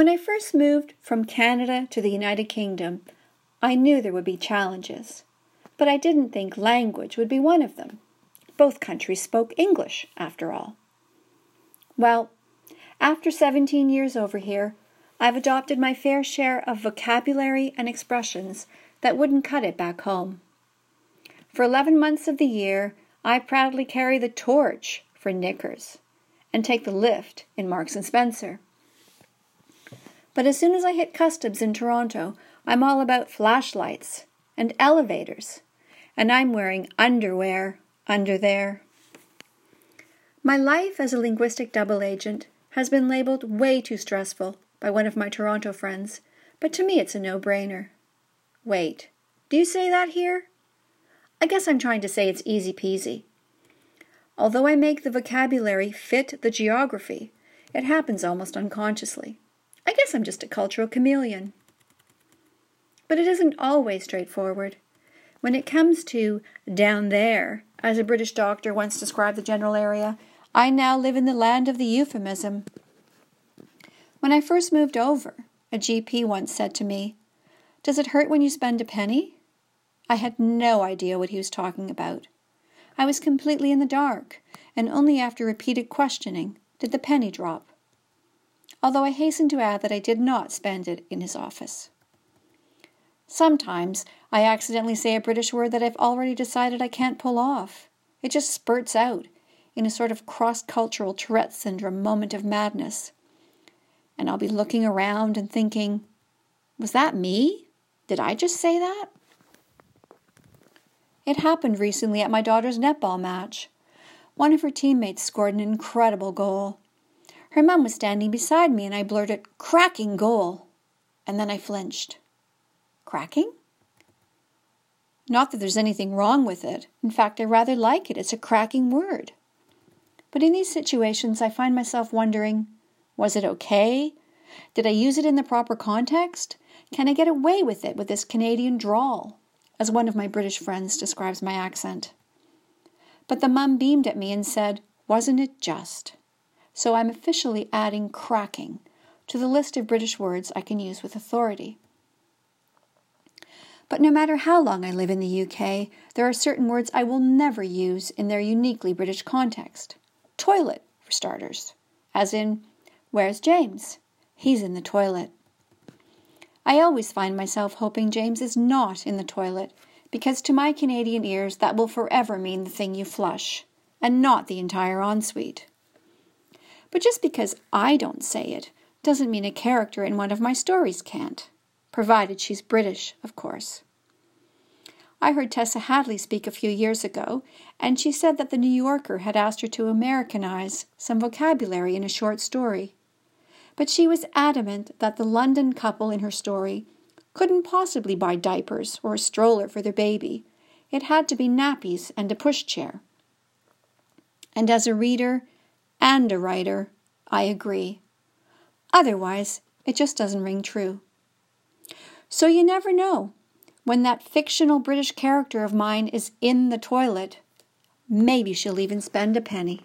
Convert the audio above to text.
When I first moved from Canada to the United Kingdom, I knew there would be challenges, but I didn't think language would be one of them. Both countries spoke English, after all. Well, after 17 years over here, I've adopted my fair share of vocabulary and expressions that wouldn't cut it back home. For 11 months of the year, I proudly carry the torch for knickers and take the lift in Marks and Spencer. But as soon as I hit customs in Toronto, I'm all about flashlights and elevators, and I'm wearing underwear under there. My life as a linguistic double agent has been labeled way too stressful by one of my Toronto friends, but to me it's a no brainer. Wait, do you say that here? I guess I'm trying to say it's easy peasy. Although I make the vocabulary fit the geography, it happens almost unconsciously. I guess I'm just a cultural chameleon. But it isn't always straightforward. When it comes to down there, as a British doctor once described the general area, I now live in the land of the euphemism. When I first moved over, a GP once said to me, Does it hurt when you spend a penny? I had no idea what he was talking about. I was completely in the dark, and only after repeated questioning did the penny drop. Although I hasten to add that I did not spend it in his office. Sometimes I accidentally say a British word that I've already decided I can't pull off. It just spurts out in a sort of cross cultural Tourette syndrome moment of madness and I'll be looking around and thinking, was that me? Did I just say that? It happened recently at my daughter's netball match. One of her teammates scored an incredible goal. Her mum was standing beside me, and I blurted, Cracking goal! And then I flinched. Cracking? Not that there's anything wrong with it. In fact, I rather like it. It's a cracking word. But in these situations, I find myself wondering was it okay? Did I use it in the proper context? Can I get away with it with this Canadian drawl? As one of my British friends describes my accent. But the mum beamed at me and said, Wasn't it just? So I'm officially adding cracking to the list of British words I can use with authority. But no matter how long I live in the UK, there are certain words I will never use in their uniquely British context. Toilet, for starters, as in Where's James? He's in the toilet. I always find myself hoping James is not in the toilet, because to my Canadian ears that will forever mean the thing you flush, and not the entire ensuite. But just because I don't say it doesn't mean a character in one of my stories can't, provided she's British, of course. I heard Tessa Hadley speak a few years ago, and she said that the New Yorker had asked her to Americanize some vocabulary in a short story but she was adamant that the London couple in her story couldn't possibly buy diapers or a stroller for their baby. It had to be nappies and a pushchair. And as a reader and a writer, I agree. Otherwise, it just doesn't ring true. So you never know. When that fictional British character of mine is in the toilet, maybe she'll even spend a penny.